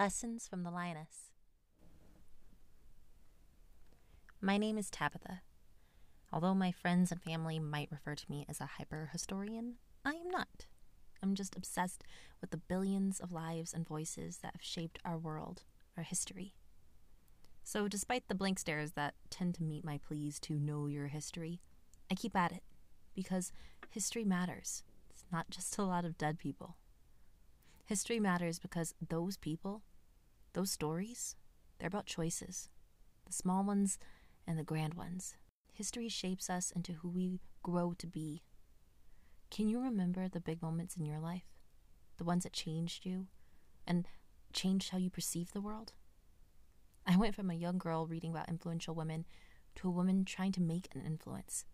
Lessons from the Lioness. My name is Tabitha. Although my friends and family might refer to me as a hyper historian, I am not. I'm just obsessed with the billions of lives and voices that have shaped our world, our history. So, despite the blank stares that tend to meet my pleas to know your history, I keep at it because history matters. It's not just a lot of dead people. History matters because those people, those stories, they're about choices the small ones and the grand ones. History shapes us into who we grow to be. Can you remember the big moments in your life? The ones that changed you and changed how you perceive the world? I went from a young girl reading about influential women to a woman trying to make an influence.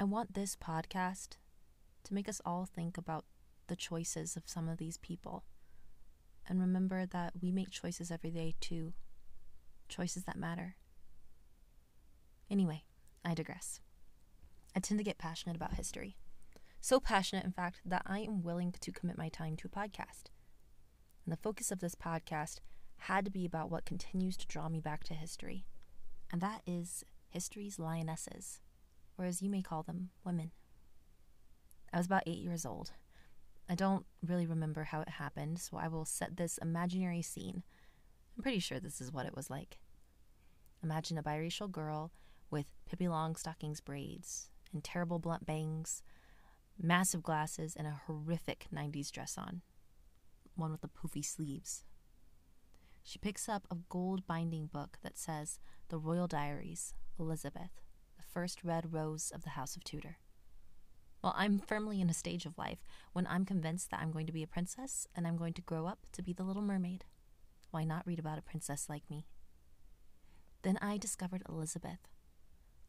I want this podcast to make us all think about the choices of some of these people and remember that we make choices every day too. Choices that matter. Anyway, I digress. I tend to get passionate about history. So passionate, in fact, that I am willing to commit my time to a podcast. And the focus of this podcast had to be about what continues to draw me back to history, and that is history's lionesses, or as you may call them, women. I was about eight years old. I don't really remember how it happened, so I will set this imaginary scene. I'm pretty sure this is what it was like. Imagine a biracial girl with Pippi Longstocking's braids and terrible blunt bangs, massive glasses, and a horrific 90s dress on, one with the poofy sleeves. She picks up a gold binding book that says The Royal Diaries, Elizabeth, the first red rose of the House of Tudor. Well, I'm firmly in a stage of life when I'm convinced that I'm going to be a princess and I'm going to grow up to be the little mermaid. Why not read about a princess like me? Then I discovered Elizabeth,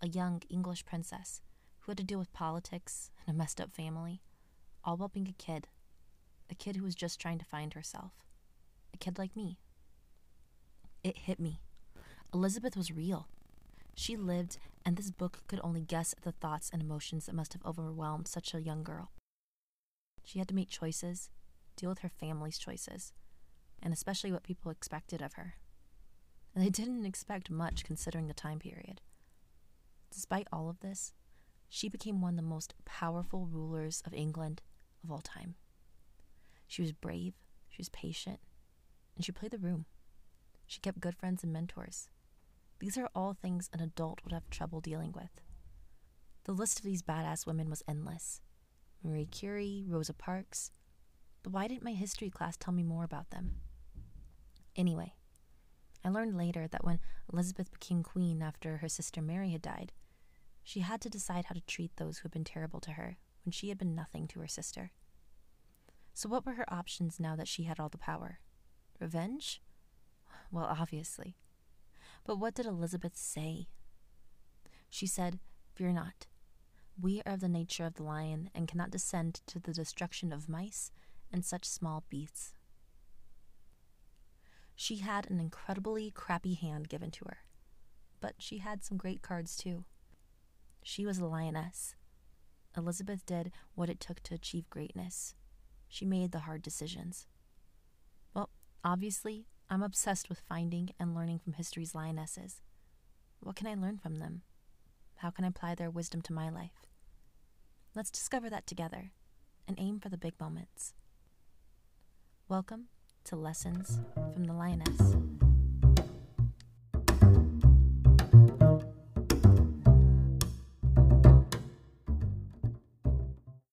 a young English princess who had to deal with politics and a messed up family, all while being a kid. A kid who was just trying to find herself. A kid like me. It hit me. Elizabeth was real. She lived, and this book could only guess at the thoughts and emotions that must have overwhelmed such a young girl. She had to make choices, deal with her family's choices, and especially what people expected of her. And they didn't expect much considering the time period. Despite all of this, she became one of the most powerful rulers of England of all time. She was brave, she was patient, and she played the room. She kept good friends and mentors. These are all things an adult would have trouble dealing with. The list of these badass women was endless Marie Curie, Rosa Parks. But why didn't my history class tell me more about them? Anyway, I learned later that when Elizabeth became queen after her sister Mary had died, she had to decide how to treat those who had been terrible to her when she had been nothing to her sister. So, what were her options now that she had all the power? Revenge? Well, obviously. But what did Elizabeth say? She said, Fear not. We are of the nature of the lion and cannot descend to the destruction of mice and such small beasts. She had an incredibly crappy hand given to her, but she had some great cards too. She was a lioness. Elizabeth did what it took to achieve greatness. She made the hard decisions. Well, obviously, I'm obsessed with finding and learning from history's lionesses. What can I learn from them? How can I apply their wisdom to my life? Let's discover that together and aim for the big moments. Welcome to Lessons from the Lioness.